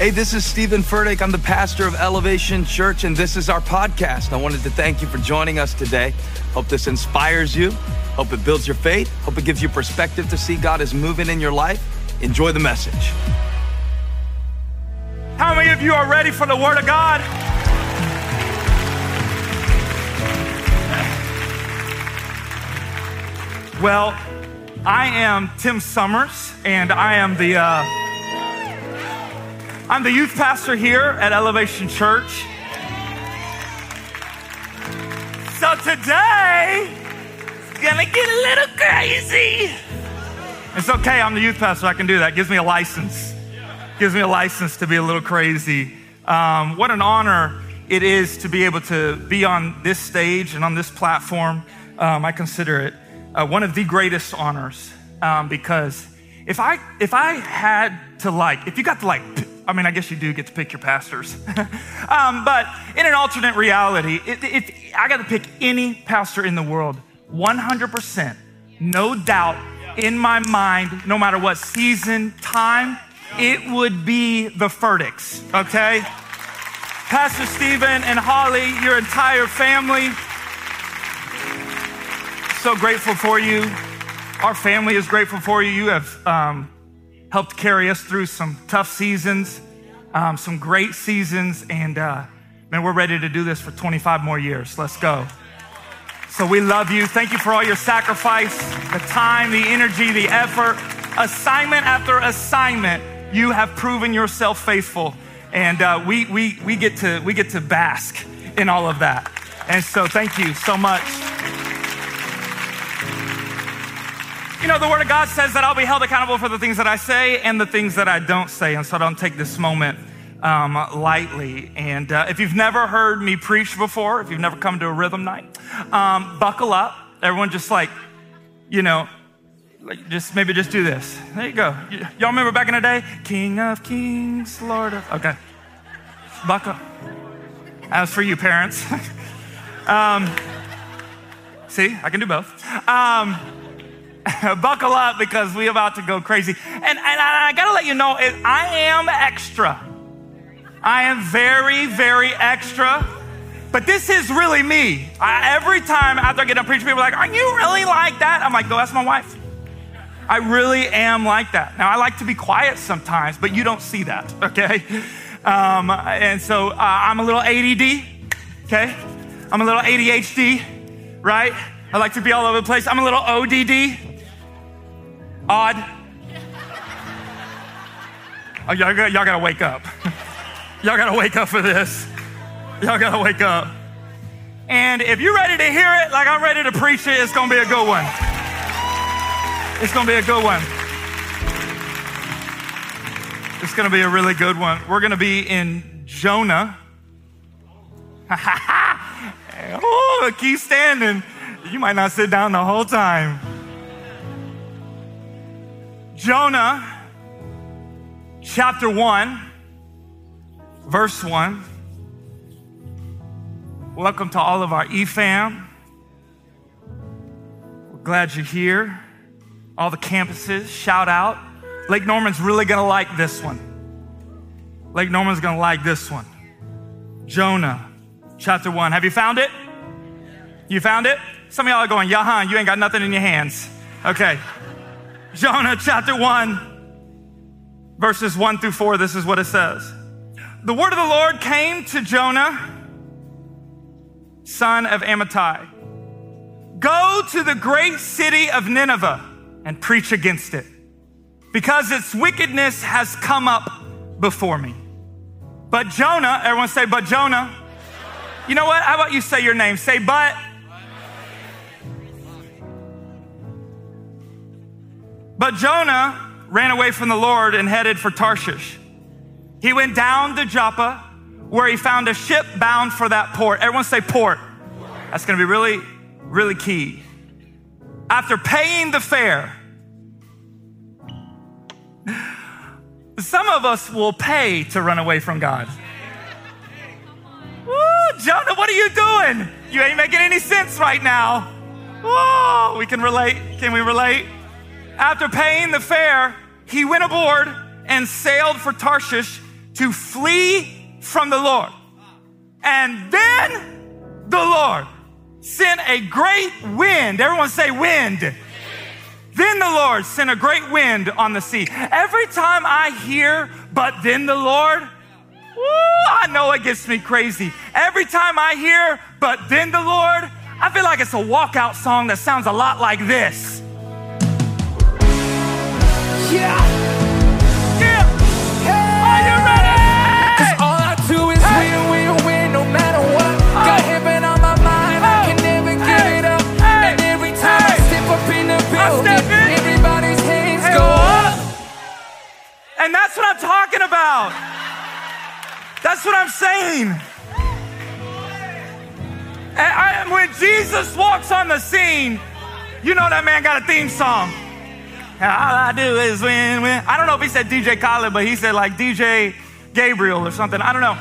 Hey, this is Stephen Furtick. I'm the pastor of Elevation Church, and this is our podcast. I wanted to thank you for joining us today. Hope this inspires you. Hope it builds your faith. Hope it gives you perspective to see God is moving in your life. Enjoy the message. How many of you are ready for the Word of God? Well, I am Tim Somers, and I am the uh, I'm the youth pastor here at Elevation Church. So today, it's gonna get a little crazy. It's okay. I'm the youth pastor. I can do that. Gives me a license. Gives me a license to be a little crazy. Um, what an honor it is to be able to be on this stage and on this platform. Um, I consider it uh, one of the greatest honors um, because if I if I had to like if you got to like I mean I guess you do get to pick your pastors, um, but in an alternate reality, if, if I got to pick any pastor in the world, 100%, no doubt in my mind, no matter what season, time, it would be the Furticks. Okay. Pastor Stephen and Holly, your entire family, so grateful for you. Our family is grateful for you. You have um, helped carry us through some tough seasons, um, some great seasons, and uh, man, we're ready to do this for 25 more years. Let's go. So we love you. Thank you for all your sacrifice, the time, the energy, the effort, assignment after assignment. You have proven yourself faithful, and uh, we, we, we, get to, we get to bask in all of that. And so thank you so much. You know, the Word of God says that I'll be held accountable for the things that I say and the things that I don't say. And so don't take this moment um, lightly. And uh, if you've never heard me preach before, if you've never come to a rhythm night, um, buckle up. Everyone just like, you know, like just maybe just do this. There you go. Y- y'all remember back in the day? King of Kings, Lord of. Okay. Buckle. Was for you, parents. um, see, I can do both. Um, buckle up because we're about to go crazy. And, and I, I gotta let you know, I am extra. I am very, very extra. But this is really me. I, every time after I get done preaching, people are like, Are you really like that? I'm like, Go ask my wife. I really am like that. Now, I like to be quiet sometimes, but you don't see that, okay? Um, and so uh, I'm a little ADD, okay? I'm a little ADHD, right? I like to be all over the place. I'm a little ODD, odd. Oh, y'all, y'all gotta wake up. y'all gotta wake up for this. Y'all gotta wake up. And if you're ready to hear it, like I'm ready to preach it, it's gonna be a good one. It's gonna be a good one. It's gonna be a really good one. We're gonna be in Jonah. oh, keep standing. You might not sit down the whole time. Jonah, chapter 1, verse 1. Welcome to all of our EFAM. We're glad you're here. All the campuses, shout out. Lake Norman's really gonna like this one. Lake Norman's gonna like this one. Jonah, chapter 1. Have you found it? You found it? Some of y'all are going, huh? You ain't got nothing in your hands. Okay. Jonah chapter 1, verses 1 through 4, this is what it says. The word of the Lord came to Jonah, son of Amittai. Go to the great city of Nineveh and preach against it, because its wickedness has come up before me. But Jonah, everyone say, but Jonah. You know what? How about you say your name? Say, but. But Jonah ran away from the Lord and headed for Tarshish. He went down to Joppa where he found a ship bound for that port. Everyone say port. That's going to be really, really key. After paying the fare, some of us will pay to run away from God. Woo, Jonah, what are you doing? You ain't making any sense right now. Whoa, we can relate. Can we relate? After paying the fare, he went aboard and sailed for Tarshish to flee from the Lord. And then the Lord sent a great wind. Everyone say wind. Then the Lord sent a great wind on the sea. Every time I hear, but then the Lord, I know it gets me crazy. Every time I hear, but then the Lord, I feel like it's a walkout song that sounds a lot like this. And that's what I'm talking about. That's what I'm saying. And I- am when Jesus walks on the scene, you know that man got a theme song. All I do is win, win. I don't know if he said DJ Khaled, but he said like DJ Gabriel or something. I don't know.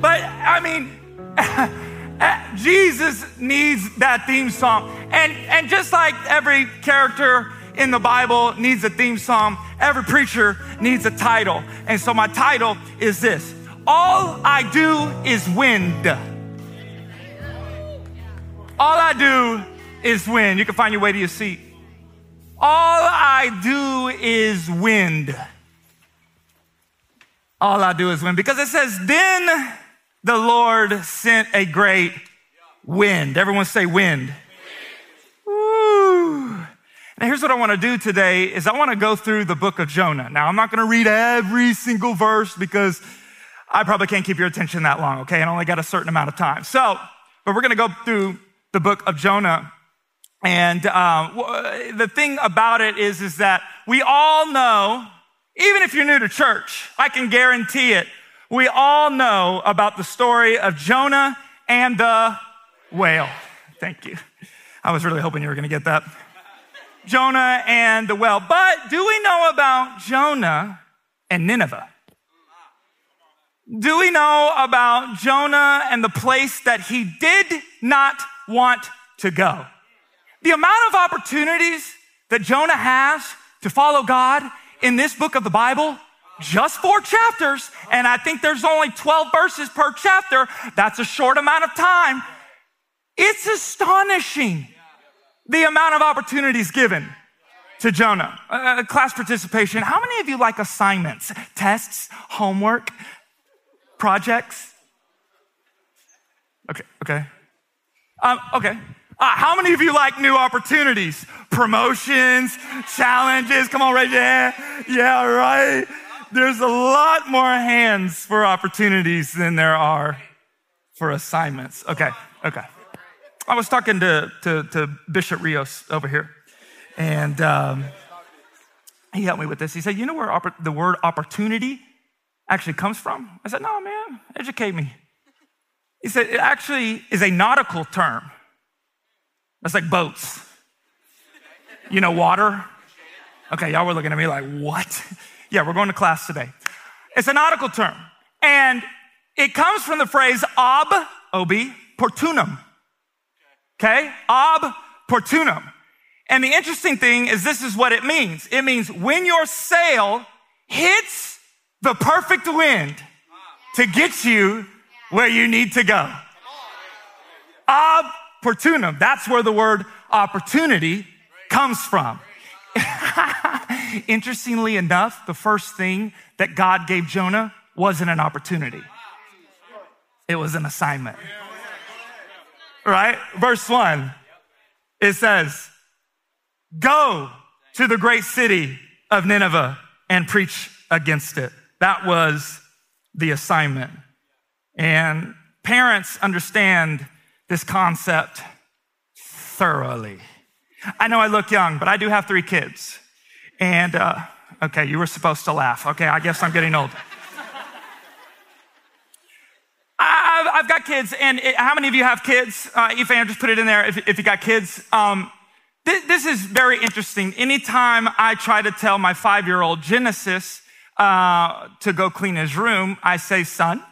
But I mean, eh, Jesus needs that theme song. And, and just like every character in the Bible needs a theme song, every preacher needs a title. And so my title is this All I do is wind. All I do is win. You can find your way to your seat. All I do is wind. All I do is wind. Because it says, then the Lord sent a great wind. Everyone say wind. Woo. Now here's what I want to do today is I want to go through the book of Jonah. Now I'm not going to read every single verse because I probably can't keep your attention that long, okay? And I only got a certain amount of time. So, but we're going to go through the book of Jonah. And um, the thing about it is, is that we all know, even if you're new to church, I can guarantee it, we all know about the story of Jonah and the whale. Thank you. I was really hoping you were going to get that. Jonah and the whale. But do we know about Jonah and Nineveh? Do we know about Jonah and the place that he did not want to go? The amount of opportunities that Jonah has to follow God in this book of the Bible, just four chapters, and I think there's only 12 verses per chapter. That's a short amount of time. It's astonishing the amount of opportunities given to Jonah. Uh, class participation. How many of you like assignments, tests, homework, projects? Okay, okay. Um, okay. Uh, how many of you like new opportunities? Promotions, challenges? Come on, raise your hand. Yeah, right. There's a lot more hands for opportunities than there are for assignments. Okay, okay. I was talking to, to, to Bishop Rios over here, and um, he helped me with this. He said, You know where oppor- the word opportunity actually comes from? I said, No, man, educate me. He said, It actually is a nautical term. That's like boats. You know, water. Okay, y'all were looking at me like, What? Yeah, we're going to class today. It's a nautical term, and it comes from the phrase ob, ob, portunum. Okay? Ob portunum. And the interesting thing is this is what it means. It means when your sail hits the perfect wind to get you where you need to go. Opportunum. That's where the word opportunity comes from. Interestingly enough, the first thing that God gave Jonah wasn't an opportunity. It was an assignment. Right? Verse one, it says, Go to the great city of Nineveh and preach against it. That was the assignment. And parents understand this concept thoroughly. I know I look young, but I do have three kids. And, uh, okay, you were supposed to laugh. Okay, I guess I'm getting old. I've, got kids, and it, how many of you have kids? Uh, Ethan, just put it in there if, if you got kids. Um, this, this is very interesting. Anytime I try to tell my five year old Genesis uh, to go clean his room, I say, son,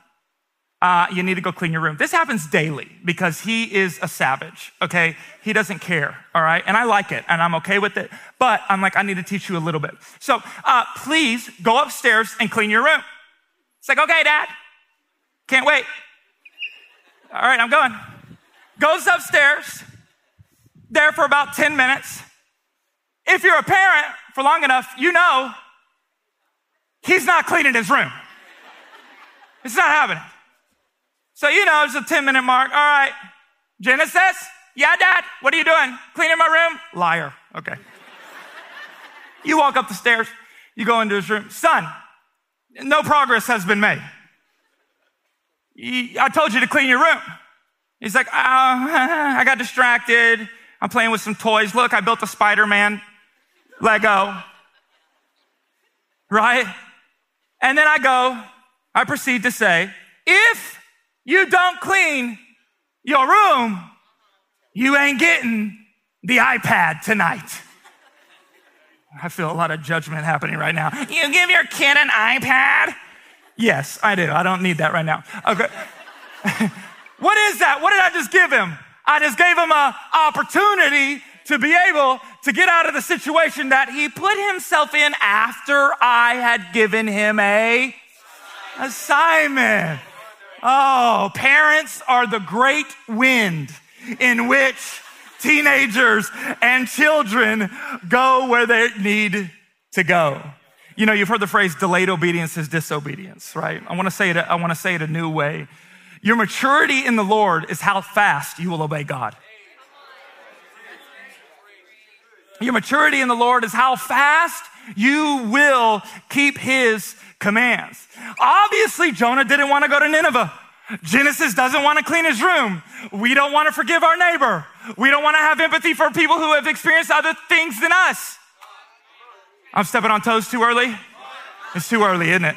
uh, you need to go clean your room. This happens daily because he is a savage, okay? He doesn't care, all right? And I like it and I'm okay with it, but I'm like, I need to teach you a little bit. So uh, please go upstairs and clean your room. It's like, okay, dad, can't wait. All right, I'm going. Goes upstairs, there for about 10 minutes. If you're a parent for long enough, you know he's not cleaning his room. It's not happening. So, you know, it's a 10 minute mark. All right. Genesis? Yeah, dad. What are you doing? Cleaning my room? Liar. Okay. you walk up the stairs. You go into his room. Son, no progress has been made. I told you to clean your room. He's like, oh, I got distracted. I'm playing with some toys. Look, I built a Spider Man Lego. Right? And then I go, I proceed to say, if you don't clean your room, you ain't getting the iPad tonight. I feel a lot of judgment happening right now. You give your kid an iPad? Yes, I do. I don't need that right now. Okay. what is that? What did I just give him? I just gave him an opportunity to be able to get out of the situation that he put himself in after I had given him a assignment. Oh, parents are the great wind in which teenagers and children go where they need to go. You know, you've heard the phrase delayed obedience is disobedience, right? I want to say it I want to say it a new way. Your maturity in the Lord is how fast you will obey God. Your maturity in the Lord is how fast you will keep his commands. Obviously, Jonah didn't want to go to Nineveh. Genesis doesn't want to clean his room. We don't want to forgive our neighbor. We don't want to have empathy for people who have experienced other things than us. I'm stepping on toes too early. It's too early, isn't it?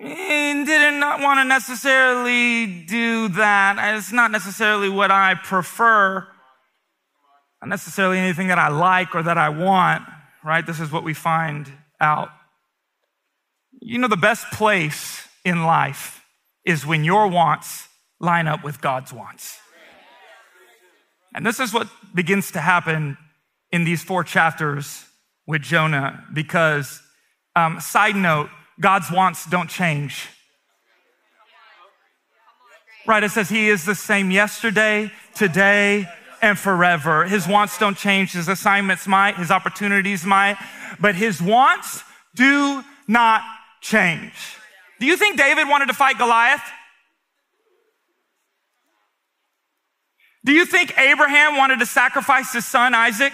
And did not want to necessarily do that. It's not necessarily what I prefer. Not necessarily anything that I like or that I want, right? This is what we find out. You know, the best place in life is when your wants line up with God's wants. And this is what begins to happen in these four chapters with Jonah because, um, side note, God's wants don't change. Right, it says he is the same yesterday, today, and forever. His wants don't change. His assignments might, his opportunities might, but his wants do not change. Do you think David wanted to fight Goliath? Do you think Abraham wanted to sacrifice his son Isaac?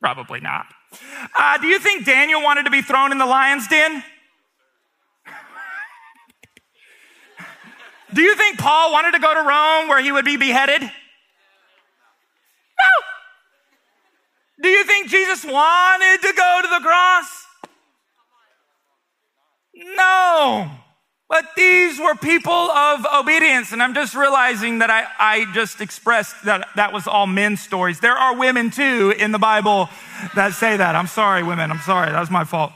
Probably not. Uh, do you think Daniel wanted to be thrown in the lion's den? Do you think Paul wanted to go to Rome where he would be beheaded? No. Do you think Jesus wanted to go to the cross? No. But these were people of obedience. And I'm just realizing that I, I just expressed that that was all men's stories. There are women too in the Bible that say that. I'm sorry, women. I'm sorry. That was my fault.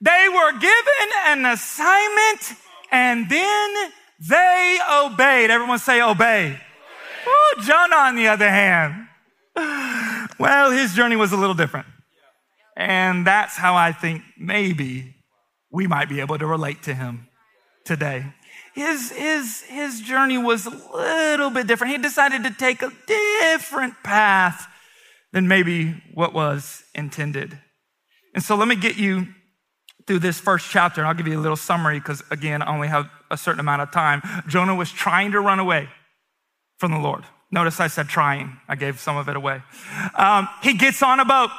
They were given an assignment and then they obeyed. Everyone say obey. Ooh, Jonah, on the other hand, well, his journey was a little different. And that's how I think maybe we might be able to relate to him today. His, his, his journey was a little bit different. He decided to take a different path than maybe what was intended. And so let me get you through this first chapter, and I'll give you a little summary because, again, I only have a certain amount of time. Jonah was trying to run away from the Lord. Notice I said trying, I gave some of it away. Um, he gets on a boat,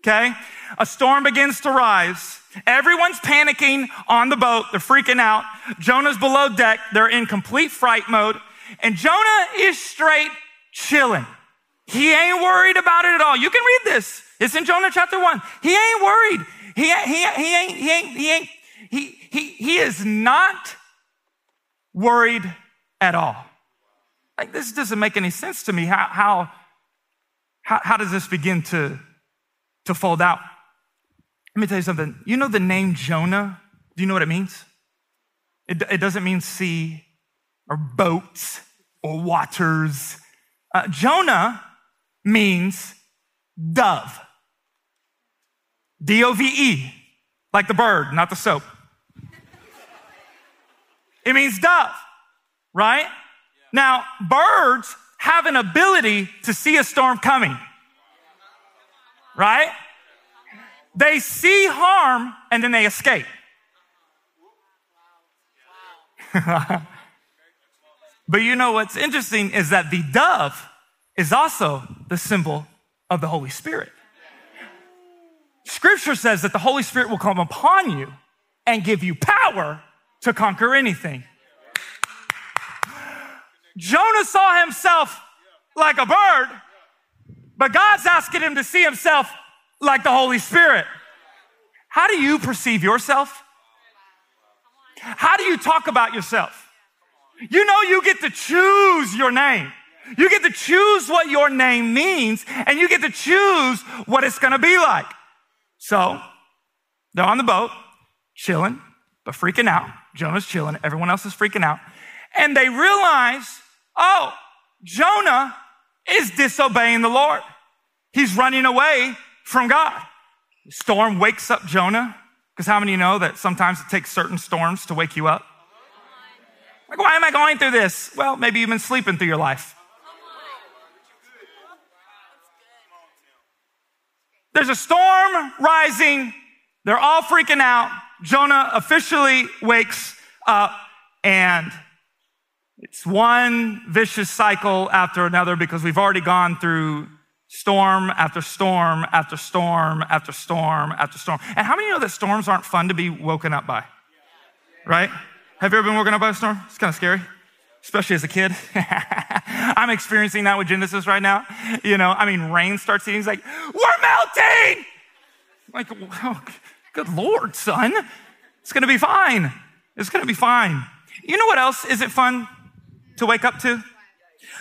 okay? A storm begins to rise. Everyone's panicking on the boat. They're freaking out. Jonah's below deck. They're in complete fright mode. And Jonah is straight chilling. He ain't worried about it at all. You can read this. It's in Jonah chapter one. He ain't worried. He, he, he ain't, he ain't, he ain't, he, he, he is not worried at all. Like this doesn't make any sense to me. How, how, how, how does this begin to, to fold out? Let me tell you something. You know the name Jonah? Do you know what it means? It, it doesn't mean sea or boats or waters. Uh, Jonah means dove D O V E, like the bird, not the soap. It means dove, right? Now, birds have an ability to see a storm coming, right? They see harm and then they escape. but you know what's interesting is that the dove is also the symbol of the Holy Spirit. Scripture says that the Holy Spirit will come upon you and give you power to conquer anything. Jonah saw himself like a bird, but God's asking him to see himself like the Holy Spirit. How do you perceive yourself? How do you talk about yourself? You know, you get to choose your name. You get to choose what your name means, and you get to choose what it's gonna be like. So, they're on the boat, chilling, but freaking out. Jonah's chilling, everyone else is freaking out. And they realize, oh, Jonah is disobeying the Lord. He's running away from God. The storm wakes up Jonah, because how many know that sometimes it takes certain storms to wake you up? Like, why am I going through this? Well, maybe you've been sleeping through your life. There's a storm rising. They're all freaking out. Jonah officially wakes up and it's one vicious cycle after another because we've already gone through storm after storm after storm after storm after storm. And how many know that storms aren't fun to be woken up by? Right? Have you ever been woken up by a storm? It's kind of scary especially as a kid. I'm experiencing that with Genesis right now. You know, I mean, rain starts hitting. He's like, we're melting. Like, oh, good Lord, son. It's going to be fine. It's going to be fine. You know what else is it fun to wake up to?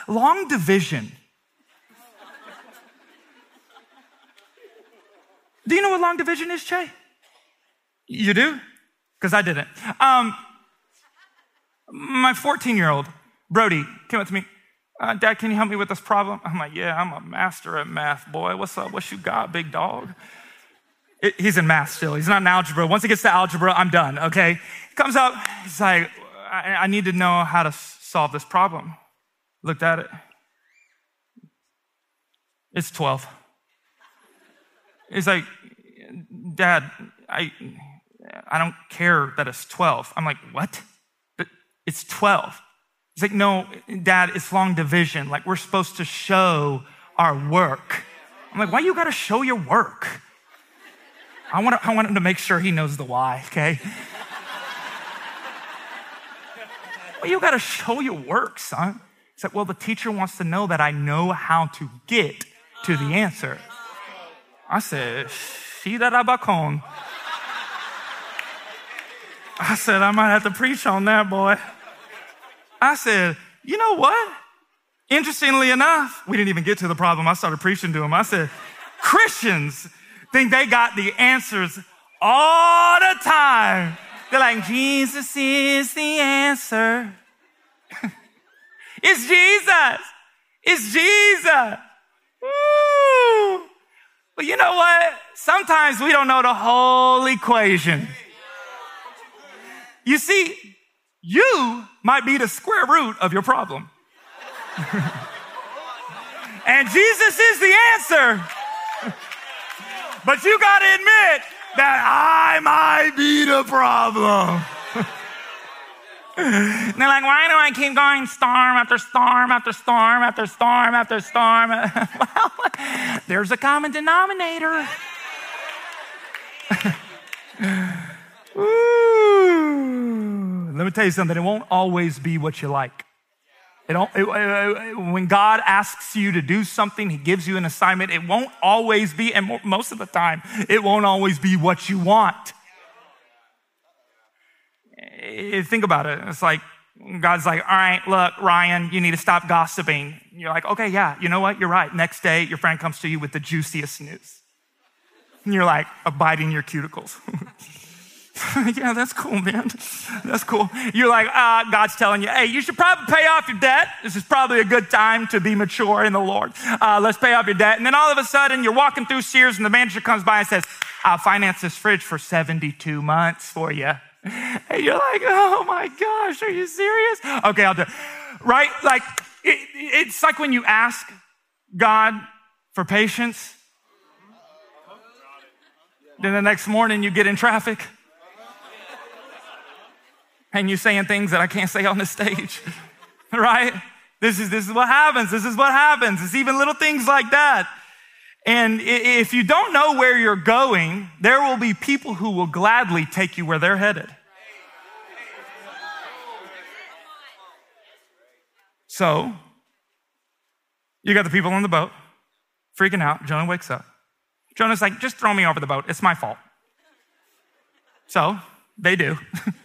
Long division. Do you know what long division is, Che? You do? Because I didn't. Um, my 14 year old, Brody, came up to me. Uh, Dad, can you help me with this problem? I'm like, yeah, I'm a master at math, boy. What's up? What you got, big dog? It, he's in math still. He's not in algebra. Once he gets to algebra, I'm done, okay? He comes up, he's like, I, I need to know how to solve this problem. Looked at it. It's 12. He's like, Dad, I, I don't care that it's 12. I'm like, what? It's 12. He's like, no, dad, it's long division. Like, we're supposed to show our work. I'm like, why you gotta show your work? I want, I want him to make sure he knows the why, okay? well, you gotta show your work, son. He's like, well, the teacher wants to know that I know how to get to the answer. I said, Shida I said, I might have to preach on that, boy. I said, you know what? Interestingly enough, we didn't even get to the problem. I started preaching to him. I said, Christians think they got the answers all the time. They're like, Jesus is the answer. it's Jesus. It's Jesus. Woo. But you know what? Sometimes we don't know the whole equation. You see, you might be the square root of your problem. and Jesus is the answer. but you got to admit that I might be the problem. They're like, why do I keep going storm after storm after storm after storm after storm? well, there's a common denominator. Ooh. Let me tell you something, it won't always be what you like. It it, it, when God asks you to do something, He gives you an assignment, it won't always be, and most of the time, it won't always be what you want. Think about it. It's like God's like, all right, look, Ryan, you need to stop gossiping. You're like, okay, yeah, you know what? You're right. Next day, your friend comes to you with the juiciest news. And you're like, abiding your cuticles. yeah, that's cool, man. That's cool. You're like, uh, God's telling you, hey, you should probably pay off your debt. This is probably a good time to be mature in the Lord. Uh, let's pay off your debt. And then all of a sudden, you're walking through Sears, and the manager comes by and says, I'll finance this fridge for 72 months for you. And you're like, oh my gosh, are you serious? Okay, I'll do it. Right? Like, it, it's like when you ask God for patience, then the next morning you get in traffic and you're saying things that I can't say on the stage, right? This is, this is what happens. This is what happens. It's even little things like that. And if you don't know where you're going, there will be people who will gladly take you where they're headed. So, you got the people on the boat freaking out. Jonah wakes up. Jonah's like, just throw me over the boat. It's my fault. So, they do.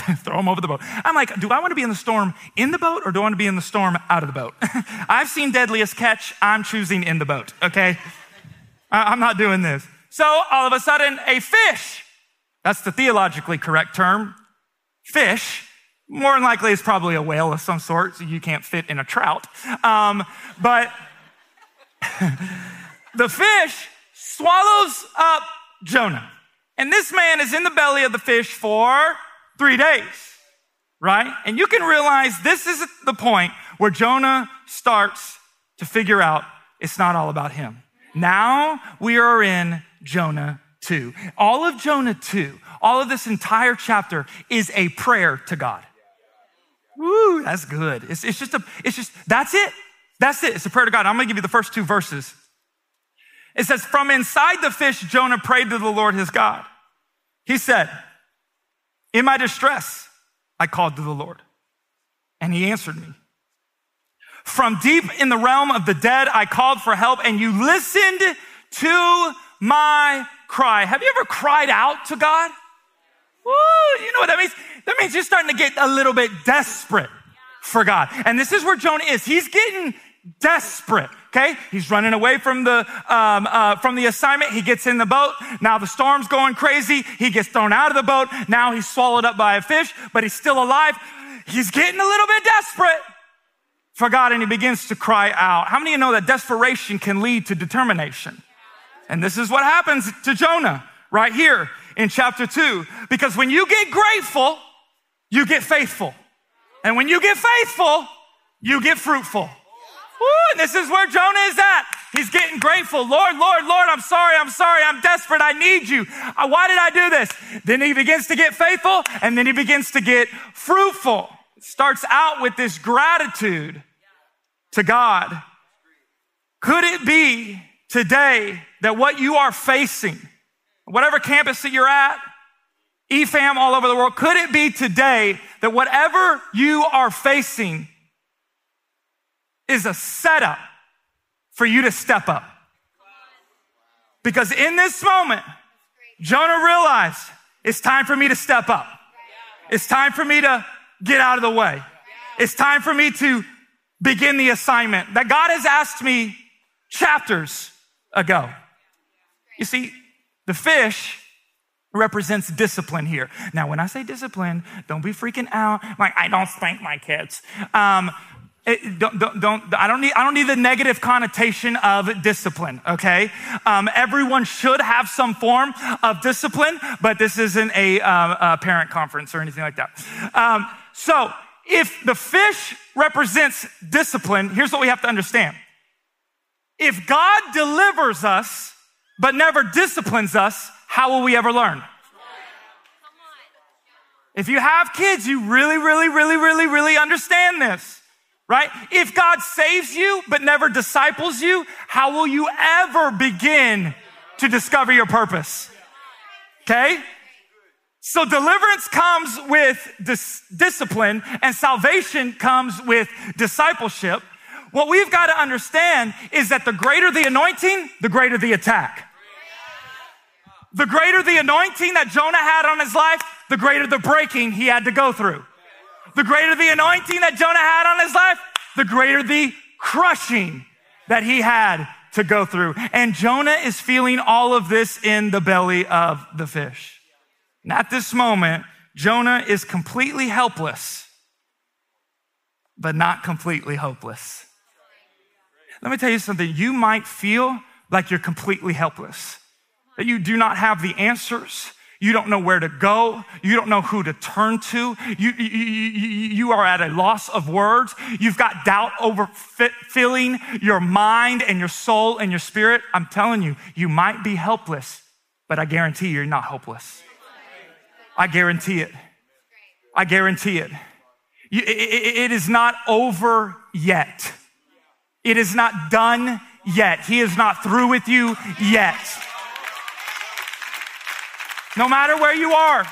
throw them over the boat. I'm like, do I want to be in the storm in the boat or do I want to be in the storm out of the boat? I've seen Deadliest Catch. I'm choosing in the boat, okay? I'm not doing this. So all of a sudden, a fish, that's the theologically correct term, fish, more than likely it's probably a whale of some sort, so you can't fit in a trout. Um, but the fish swallows up Jonah. And this man is in the belly of the fish for three days, right? And you can realize this is the point where Jonah starts to figure out it's not all about him. Now we are in Jonah 2. All of Jonah 2, all of this entire chapter is a prayer to God. Woo, that's good. It's, it's just a, it's just, that's it. That's it. It's a prayer to God. I'm to give you the first two verses. It says, From inside the fish, Jonah prayed to the Lord his God. He said, In my distress, I called to the Lord, and he answered me. From deep in the realm of the dead, I called for help, and you listened to my cry. Have you ever cried out to God? You know what that means? That means you're starting to get a little bit desperate for God. And this is where Jonah is. He's getting desperate. Okay, he's running away from the um, uh, from the assignment. He gets in the boat. Now the storm's going crazy. He gets thrown out of the boat. Now he's swallowed up by a fish, but he's still alive. He's getting a little bit desperate for God, and he begins to cry out. How many of you know that desperation can lead to determination? And this is what happens to Jonah right here in chapter two. Because when you get grateful, you get faithful. And when you get faithful, you get fruitful. This is where Jonah is at. He's getting grateful. Lord, Lord, Lord, I'm sorry, I'm sorry, I'm desperate, I need you. Uh, why did I do this? Then he begins to get faithful and then he begins to get fruitful. Starts out with this gratitude to God. Could it be today that what you are facing, whatever campus that you're at, EFAM all over the world, could it be today that whatever you are facing is a setup for you to step up? Because in this moment, Jonah realized it's time for me to step up. It's time for me to get out of the way. It's time for me to begin the assignment that God has asked me chapters ago. You see, the fish represents discipline here. Now, when I say discipline, don't be freaking out. Like, I don't spank my kids. Um, it, don't, don't, don't, I don't need, I don't need the negative connotation of discipline, okay? Um, everyone should have some form of discipline, but this isn't a, uh, a parent conference or anything like that. Um, so if the fish represents discipline, here's what we have to understand. If God delivers us, but never disciplines us, how will we ever learn? If you have kids, you really, really, really, really, really understand this, right? If God saves you but never disciples you, how will you ever begin to discover your purpose? Okay? So deliverance comes with dis- discipline and salvation comes with discipleship. What we've got to understand is that the greater the anointing, the greater the attack. The greater the anointing that Jonah had on his life, the greater the breaking he had to go through. The greater the anointing that Jonah had on his life, the greater the crushing that he had to go through. And Jonah is feeling all of this in the belly of the fish. And at this moment, Jonah is completely helpless, but not completely hopeless. Let me tell you something. You might feel like you're completely helpless, that you do not have the answers. You don't know where to go. You don't know who to turn to. You, you, you, are at a loss of words. You've got doubt over filling your mind and your soul and your spirit. I'm telling you, you might be helpless, but I guarantee you're not hopeless. I guarantee it. I guarantee it, it is not over yet. It is not done yet. He is not through with you yet. No matter where you are,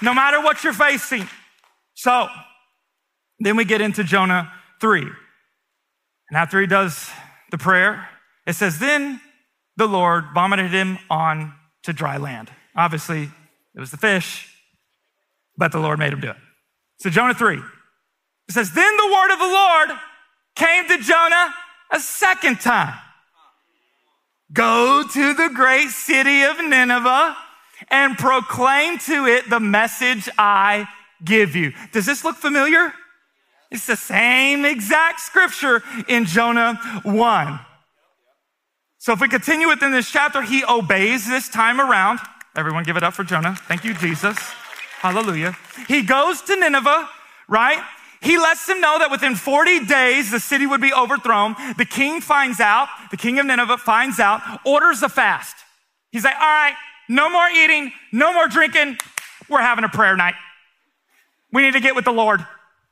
no matter what you're facing. So, then we get into Jonah 3. And after he does the prayer, it says, Then the Lord vomited him on to dry land. Obviously, it was the fish, but the Lord made him do it. So, Jonah 3. It says, Then the word of the Lord came to Jonah a second time. Go to the great city of Nineveh and proclaim to it the message I give you. Does this look familiar? It's the same exact scripture in Jonah 1. So if we continue within this chapter, he obeys this time around. Everyone give it up for Jonah. Thank you, Jesus. Hallelujah. He goes to Nineveh, right? He lets them know that within 40 days the city would be overthrown. The king finds out, the king of Nineveh finds out, orders a fast. He's like, all right, no more eating, no more drinking. We're having a prayer night. We need to get with the Lord.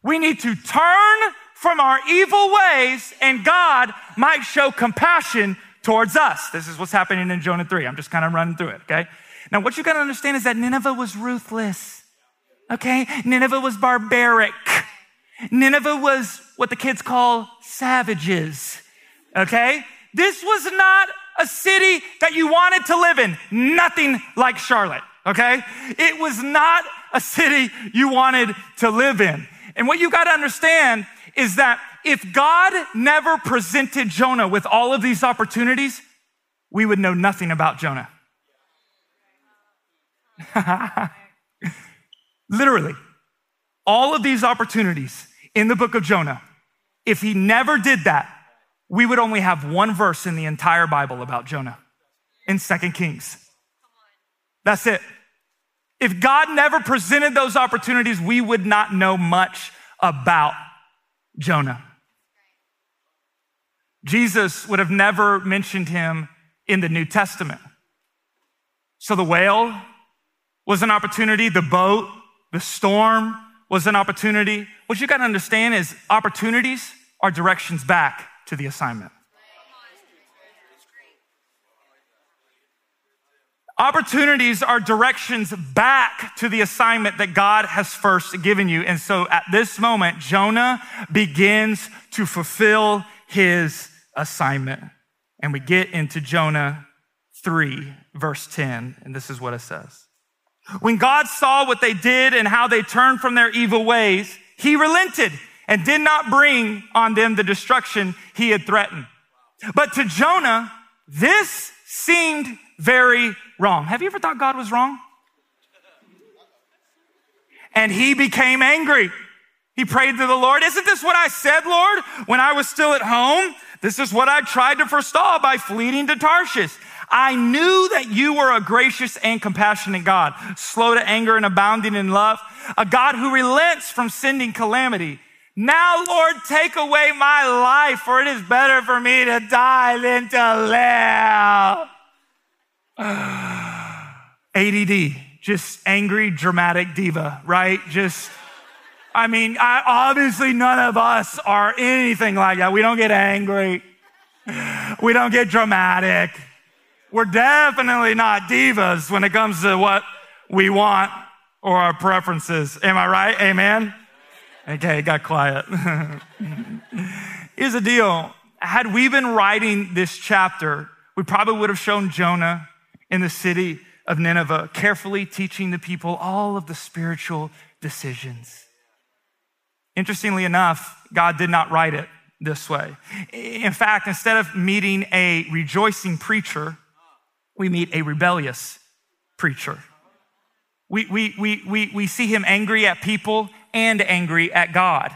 We need to turn from our evil ways and God might show compassion towards us. This is what's happening in Jonah 3. I'm just kind of running through it, okay? Now, what you got to understand is that Nineveh was ruthless, okay? Nineveh was barbaric. Nineveh was what the kids call savages, okay? This was not a city that you wanted to live in. Nothing like Charlotte, okay? It was not a city you wanted to live in. And what you got to understand is that if God never presented Jonah with all of these opportunities, we would know nothing about Jonah. Literally, all of these opportunities in the book of Jonah, if he never did that, we would only have one verse in the entire Bible about Jonah in Second Kings. That's it. If God never presented those opportunities, we would not know much about Jonah. Jesus would have never mentioned him in the New Testament. So the whale was an opportunity, the boat, the storm was an opportunity. What you got to understand is opportunities are directions back to the assignment. Opportunities are directions back to the assignment that God has first given you. And so at this moment, Jonah begins to fulfill his assignment. And we get into Jonah 3, verse 10, and this is what it says. When God saw what they did and how they turned from their evil ways, he relented and did not bring on them the destruction he had threatened. But to Jonah, this seemed very wrong. Have you ever thought God was wrong? And he became angry. He prayed to the Lord, Isn't this what I said, Lord, when I was still at home? This is what I tried to forestall by fleeing to Tarshish. I knew that you were a gracious and compassionate God, slow to anger and abounding in love, a God who relents from sending calamity now, Lord, take away my life, for it is better for me to die than to live. ADD, just angry, dramatic diva, right? Just, I mean, I, obviously none of us are anything like that. We don't get angry. We don't get dramatic. We're definitely not divas when it comes to what we want or our preferences. Am I right? Amen. Okay, it got quiet. Here's the deal. Had we been writing this chapter, we probably would have shown Jonah in the city of Nineveh, carefully teaching the people all of the spiritual decisions. Interestingly enough, God did not write it this way. In fact, instead of meeting a rejoicing preacher, we meet a rebellious preacher. We, we, we, we, we see him angry at people and angry at God.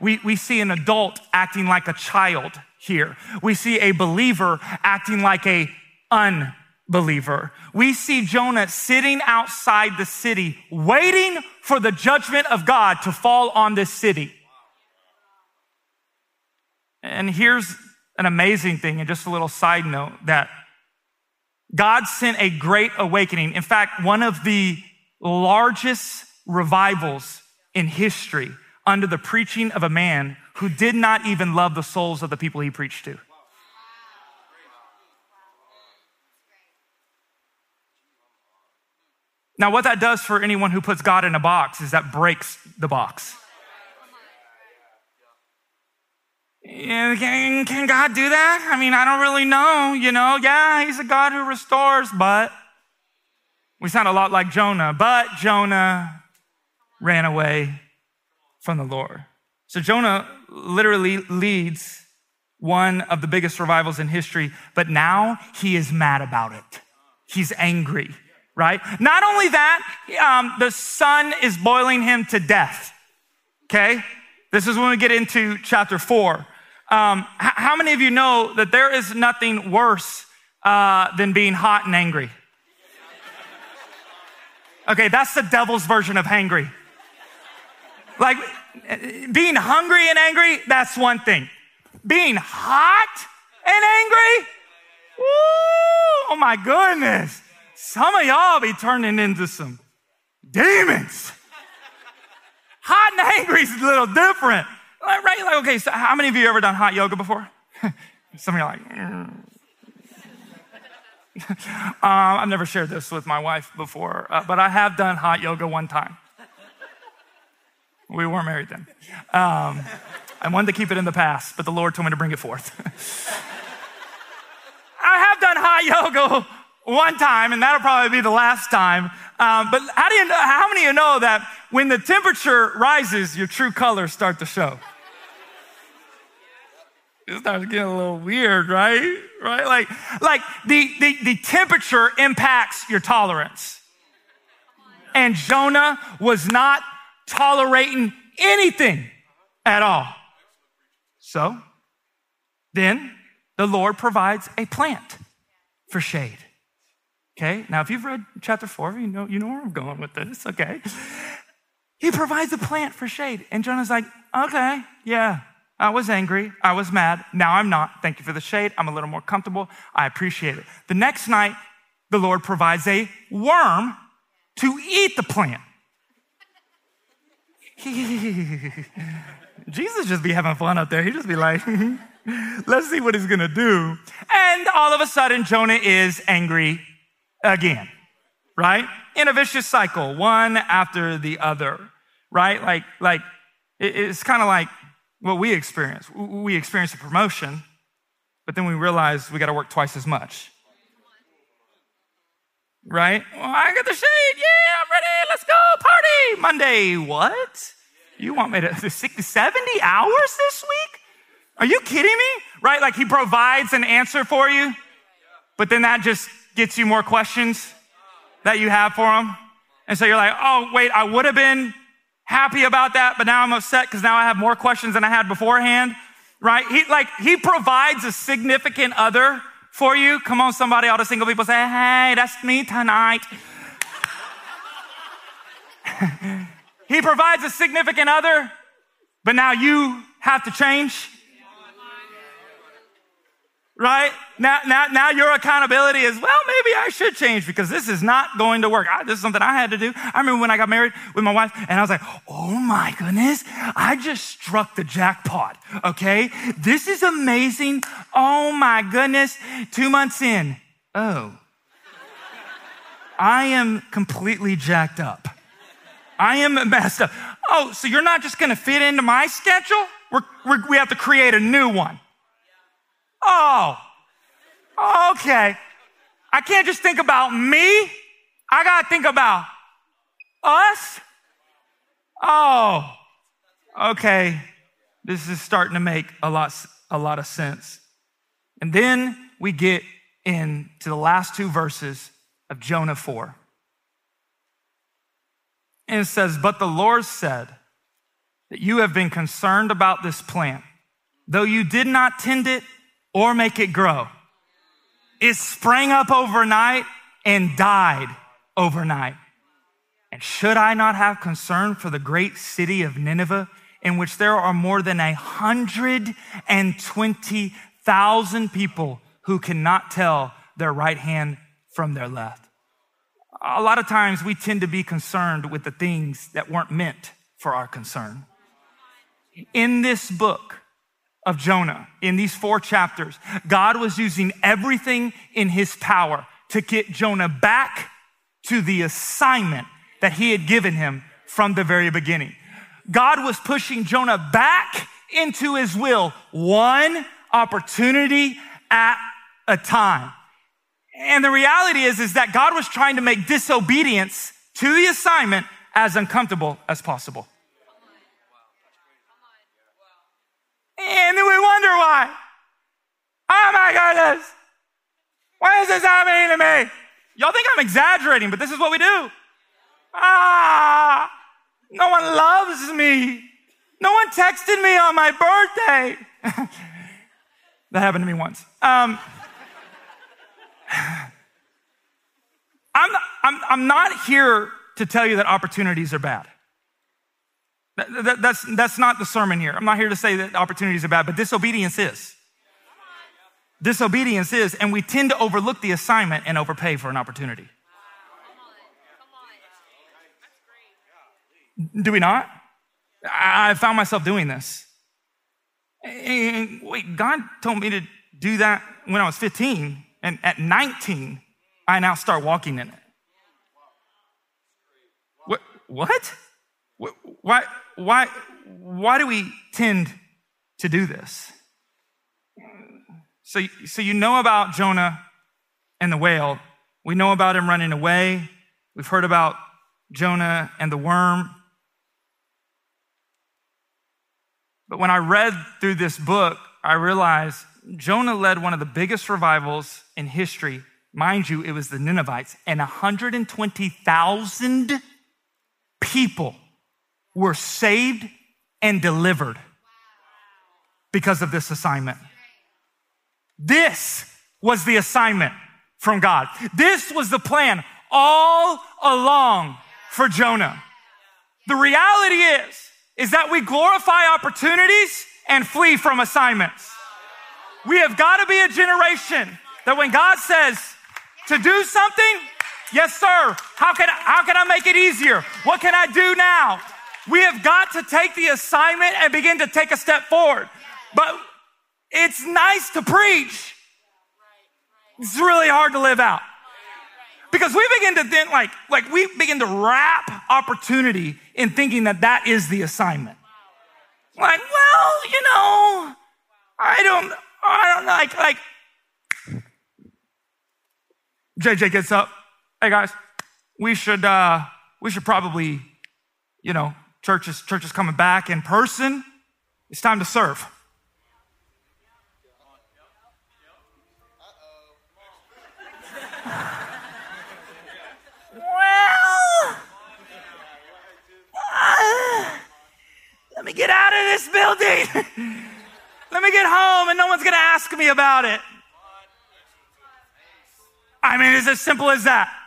We, we see an adult acting like a child here. We see a believer acting like a unbeliever. We see Jonah sitting outside the city, waiting for the judgment of God to fall on this city. And here's an amazing thing, and just a little side note that God sent a great awakening. In fact, one of the largest revivals in history under the preaching of a man who did not even love the souls of the people he preached to. Now, what that does for anyone who puts God in a box is that breaks the box. Can, can God do that? I mean, I don't really know. You know, yeah, He's a God who restores, but we sound a lot like Jonah. But Jonah ran away from the Lord. So Jonah literally leads one of the biggest revivals in history, but now he is mad about it. He's angry, right? Not only that, um, the sun is boiling him to death. Okay? This is when we get into chapter four. Um, how many of you know that there is nothing worse uh, than being hot and angry? Okay, that's the devil's version of hangry. Like being hungry and angry, that's one thing. Being hot and angry, oh my goodness. Some of y'all be turning into some demons. Hot and angry is a little different. Right? Like, okay, so how many of you ever done hot yoga before? Some of you are like, mm. um, I've never shared this with my wife before, uh, but I have done hot yoga one time. We weren't married then. Um, I wanted to keep it in the past, but the Lord told me to bring it forth. I have done hot yoga one time, and that'll probably be the last time. Um, but how do you know, how many of you know that when the temperature rises, your true colors start to show? It starts getting a little weird, right? Right? Like, like the, the, the temperature impacts your tolerance. And Jonah was not tolerating anything at all. So then the Lord provides a plant for shade. Okay, now if you've read chapter four, you know, you know where I'm going with this, okay? He provides a plant for shade. And Jonah's like, okay, yeah, I was angry. I was mad. Now I'm not. Thank you for the shade. I'm a little more comfortable. I appreciate it. The next night, the Lord provides a worm to eat the plant. Jesus just be having fun up there. He just be like, let's see what he's gonna do. And all of a sudden, Jonah is angry again, right? In a vicious cycle, one after the other, right? Like, like it's kind of like what we experience. We experience a promotion, but then we realize we got to work twice as much. Right? Well, I got the shade. Yeah, I'm ready. Let's go party. Monday, what? You want me to 60, 70 hours this week? Are you kidding me? Right? Like he provides an answer for you, but then that just gets you more questions that you have for him. And so you're like, oh, wait, I would have been happy about that, but now I'm upset because now I have more questions than I had beforehand. Right? He like he provides a significant other for you. Come on, somebody, all the single people say, hey, that's me tonight. he provides a significant other, but now you have to change. Right? Now, now, now your accountability is, well, maybe I should change because this is not going to work. I, this is something I had to do. I remember when I got married with my wife and I was like, oh my goodness, I just struck the jackpot. Okay. This is amazing. Oh my goodness. Two months in. Oh, I am completely jacked up. I am messed up. Oh, so you're not just going to fit into my schedule? We're, we're, we have to create a new one. Oh, oh, okay. I can't just think about me. I got to think about us. Oh, okay. This is starting to make a lot, a lot of sense. And then we get into the last two verses of Jonah 4. And it says, But the Lord said that you have been concerned about this plant, though you did not tend it or make it grow. It sprang up overnight and died overnight. And should I not have concern for the great city of Nineveh, in which there are more than a hundred and twenty thousand people who cannot tell their right hand from their left? A lot of times we tend to be concerned with the things that weren't meant for our concern. In this book, of Jonah in these four chapters, God was using everything in his power to get Jonah back to the assignment that he had given him from the very beginning. God was pushing Jonah back into his will, one opportunity at a time. And the reality is, is that God was trying to make disobedience to the assignment as uncomfortable as possible. And then we wonder why. Oh my goodness. Why is this happening to me? Y'all think I'm exaggerating, but this is what we do. Ah, no one loves me. No one texted me on my birthday. that happened to me once. Um, I'm, I'm, I'm not here to tell you that opportunities are bad. That, that, that's, that's not the sermon here. I'm not here to say that opportunities are bad, but disobedience is. Disobedience is, and we tend to overlook the assignment and overpay for an opportunity. Do we not? I found myself doing this. And wait, God told me to do that when I was 15, and at 19, I now start walking in it. What? What? Why, why, why do we tend to do this? So, so you know about Jonah and the whale. We know about him running away. We've heard about Jonah and the worm. But when I read through this book, I realized Jonah led one of the biggest revivals in history. Mind you, it was the Ninevites, and 120,000 people were saved and delivered because of this assignment. This was the assignment from God. This was the plan all along for Jonah. The reality is, is that we glorify opportunities and flee from assignments. We have got to be a generation that when God says to do something, yes, sir, how can, how can I make it easier? What can I do now? We have got to take the assignment and begin to take a step forward. But it's nice to preach. It's really hard to live out. Because we begin to think like, like we begin to wrap opportunity in thinking that that is the assignment. Like, well, you know, I don't, I don't like, like, JJ gets up. Hey guys, we should, uh, we should probably, you know, Church is, church is coming back in person. It's time to serve. well, let me get out of this building. let me get home and no one's going to ask me about it. I mean, it's as simple as that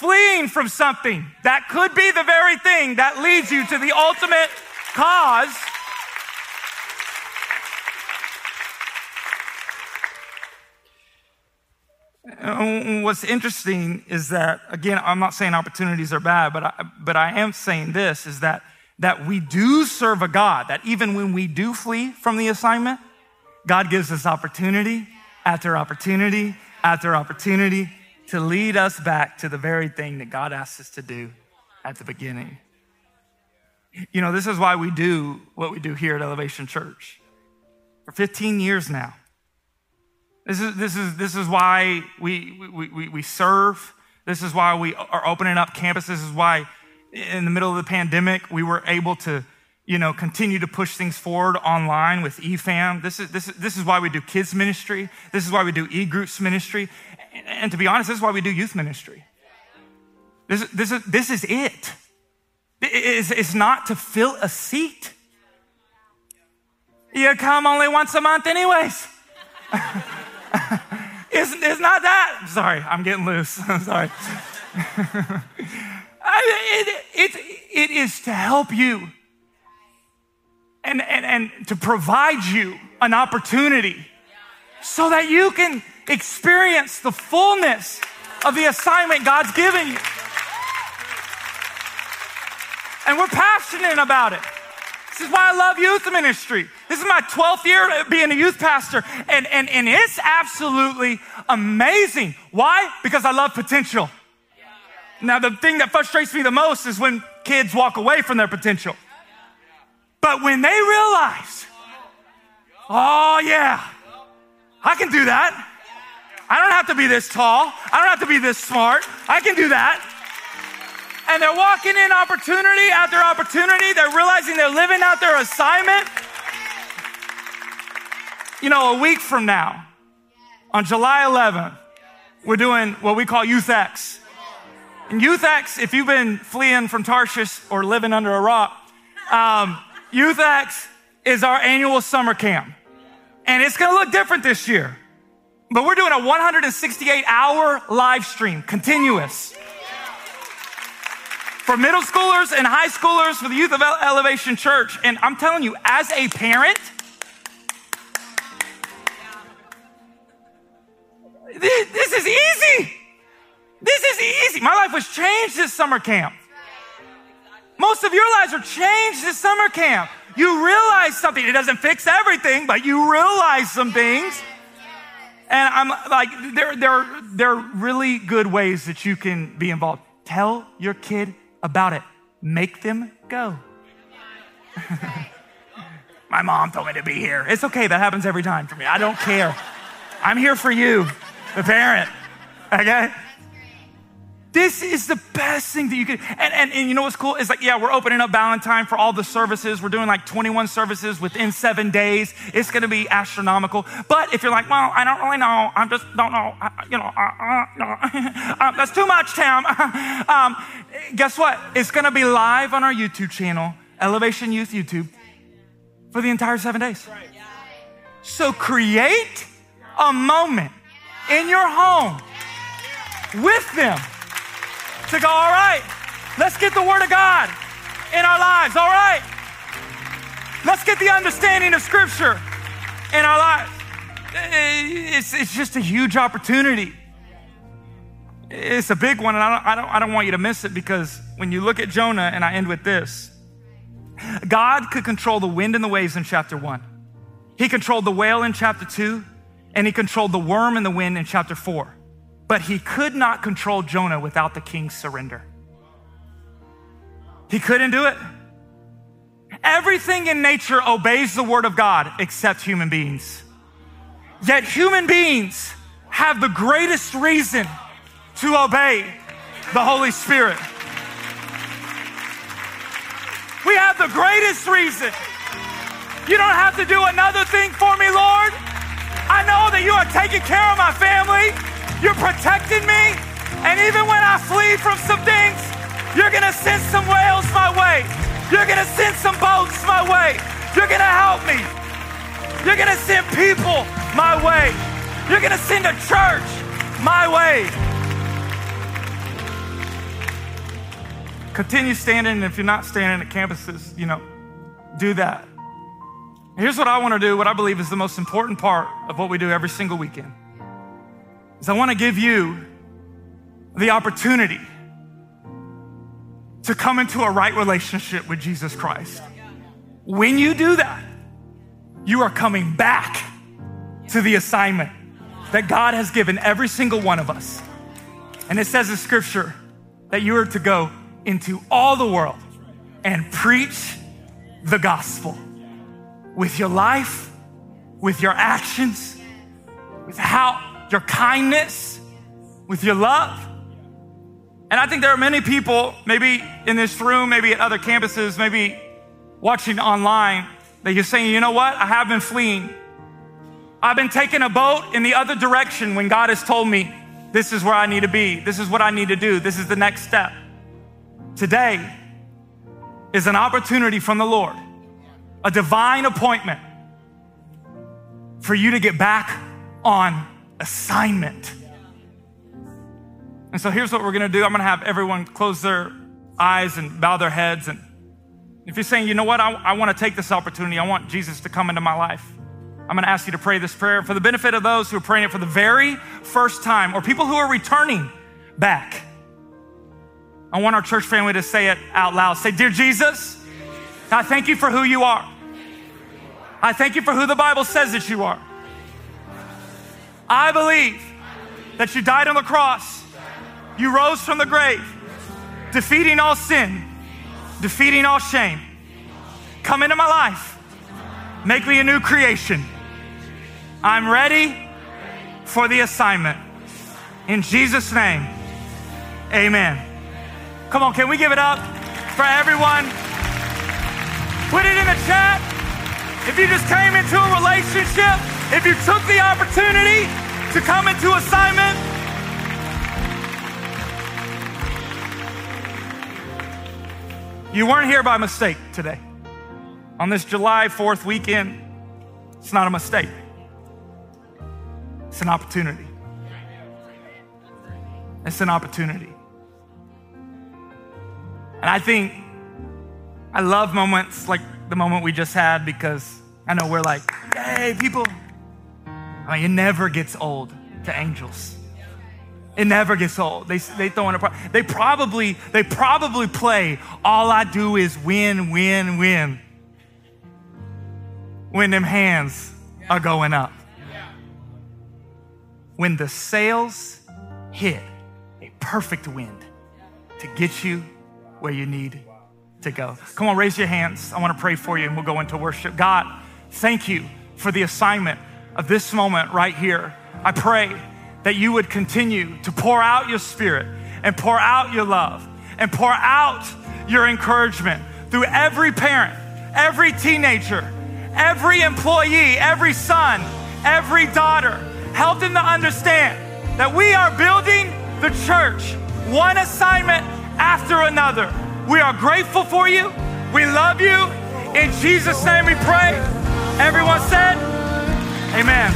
fleeing from something that could be the very thing that leads you to the ultimate cause. Uh, what's interesting is that, again, I'm not saying opportunities are bad, but I, but I am saying this is that, that we do serve a God that even when we do flee from the assignment, God gives us opportunity after opportunity after opportunity to lead us back to the very thing that God asked us to do at the beginning. You know, this is why we do what we do here at Elevation Church for 15 years now. This is, this is, this is why we, we, we, we serve. This is why we are opening up campuses. This is why in the middle of the pandemic, we were able to, you know, continue to push things forward online with eFam. This is, this is, this is why we do kids ministry. This is why we do e-groups ministry and to be honest, this is why we do youth ministry. This, this, is, this is it. it. is, is not to fill a seat. You come only once a month, anyways. it's, it's not that. Sorry, I'm getting loose. I'm sorry. It, it, it is to help you and, and, and to provide you an opportunity so that you can experience the fullness of the assignment God's given you. And we're passionate about it. This is why I love youth ministry. This is my 12th year being a youth pastor, and, and, and it's absolutely amazing. Why? Because I love potential. Now, the thing that frustrates me the most is when kids walk away from their potential. But when they realize, oh, yeah, I can do that. I don't have to be this tall. I don't have to be this smart. I can do that. And they're walking in opportunity after opportunity. They're realizing they're living out their assignment. You know, a week from now, on July 11th, we're doing what we call Youth X. And Youth X, if you've been fleeing from Tarshish or living under a rock, um, Youth X is our annual summer camp. And it's gonna look different this year. But we're doing a 168 hour live stream, continuous. For middle schoolers and high schoolers, for the youth of Elevation Church. And I'm telling you, as a parent, this is easy. This is easy. My life was changed this summer camp. Most of your lives are changed this summer camp. You realize something. It doesn't fix everything, but you realize some things. And I'm like, there, there, there are really good ways that you can be involved. Tell your kid about it. Make them go. My mom told me to be here. It's okay. That happens every time for me. I don't care. I'm here for you, the parent. Okay? This is the best thing that you could. And, and, and you know what's cool? It's like, yeah, we're opening up Ballantyne for all the services. We're doing like 21 services within seven days. It's going to be astronomical. But if you're like, well, I don't really know. I just don't know. I, you know, uh, uh, no. um, that's too much, Tim. um, guess what? It's going to be live on our YouTube channel, Elevation Youth YouTube, for the entire seven days. So create a moment in your home with them to go, all right, let's get the Word of God in our lives, all right? Let's get the understanding of Scripture in our lives. Eh, it's, it's just a huge opportunity. It's a big one, and I don't, I, don't, I don't want you to miss it because when you look at Jonah, and I end with this God could control the wind and the waves in chapter one, He controlled the whale in chapter two, and He controlled the worm and the wind in chapter four. But he could not control Jonah without the king's surrender. He couldn't do it. Everything in nature obeys the word of God except human beings. Yet human beings have the greatest reason to obey the Holy Spirit. We have the greatest reason. You don't have to do another thing for me, Lord. I know that you are taking care of my family. You're protecting me. And even when I flee from some things, you're going to send some whales my way. You're going to send some boats my way. You're going to help me. You're going to send people my way. You're going to send a church my way. Continue standing. If you're not standing at campuses, you know, do that. Here's what I want to do, what I believe is the most important part of what we do every single weekend is I want to give you the opportunity to come into a right relationship with Jesus Christ. When you do that, you are coming back to the assignment that God has given every single one of us. And it says in scripture that you are to go into all the world and preach the gospel with your life, with your actions, with how your kindness, with your love. And I think there are many people, maybe in this room, maybe at other campuses, maybe watching online, that you're saying, you know what? I have been fleeing. I've been taking a boat in the other direction when God has told me this is where I need to be. This is what I need to do. This is the next step. Today, is an opportunity from the Lord, a divine appointment for you to get back on assignment. And so here's what we're gonna do I'm gonna have everyone close their eyes and bow their heads. And if you're saying, you know what, I, I wanna take this opportunity, I want Jesus to come into my life. I'm gonna ask you to pray this prayer for the benefit of those who are praying it for the very first time or people who are returning back. I want our church family to say it out loud. Say, Dear Jesus, I thank you for who you are. I thank you for who the Bible says that you are. I believe that you died on the cross, you rose from the grave, defeating all sin, defeating all shame. Come into my life, make me a new creation. I'm ready for the assignment. In Jesus' name, amen. Come on, can we give it up for everyone? Put it in the chat. If you just came into a relationship, if you took the opportunity to come into assignment, you weren't here by mistake today. On this July 4th weekend, it's not a mistake, it's an opportunity. It's an opportunity. And I think I love moments like the moment we just had because I know we're like, yay, people. I mean, it never gets old to angels. It never gets old. They, they throw in a, pro- they probably, they probably play, all I do is win, win, win. When them hands are going up. When the sails hit a perfect wind to get you where you need to go. Come on, raise your hands. I want to pray for you and we'll go into worship. God, thank you for the assignment of this moment right here. I pray that you would continue to pour out your spirit and pour out your love and pour out your encouragement through every parent, every teenager, every employee, every son, every daughter. Help them to understand that we are building the church one assignment after another. We are grateful for you. We love you. In Jesus' name we pray. Everyone said, Amen.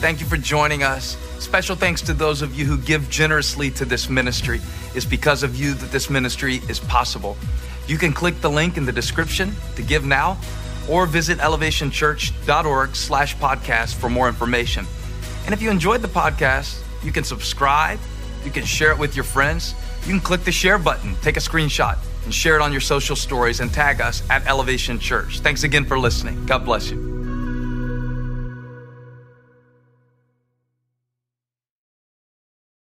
Thank you for joining us. Special thanks to those of you who give generously to this ministry. It's because of you that this ministry is possible. You can click the link in the description to give now or visit elevationchurch.org slash podcast for more information. And if you enjoyed the podcast, you can subscribe, you can share it with your friends, you can click the share button, take a screenshot, and share it on your social stories and tag us at Elevation Church. Thanks again for listening. God bless you.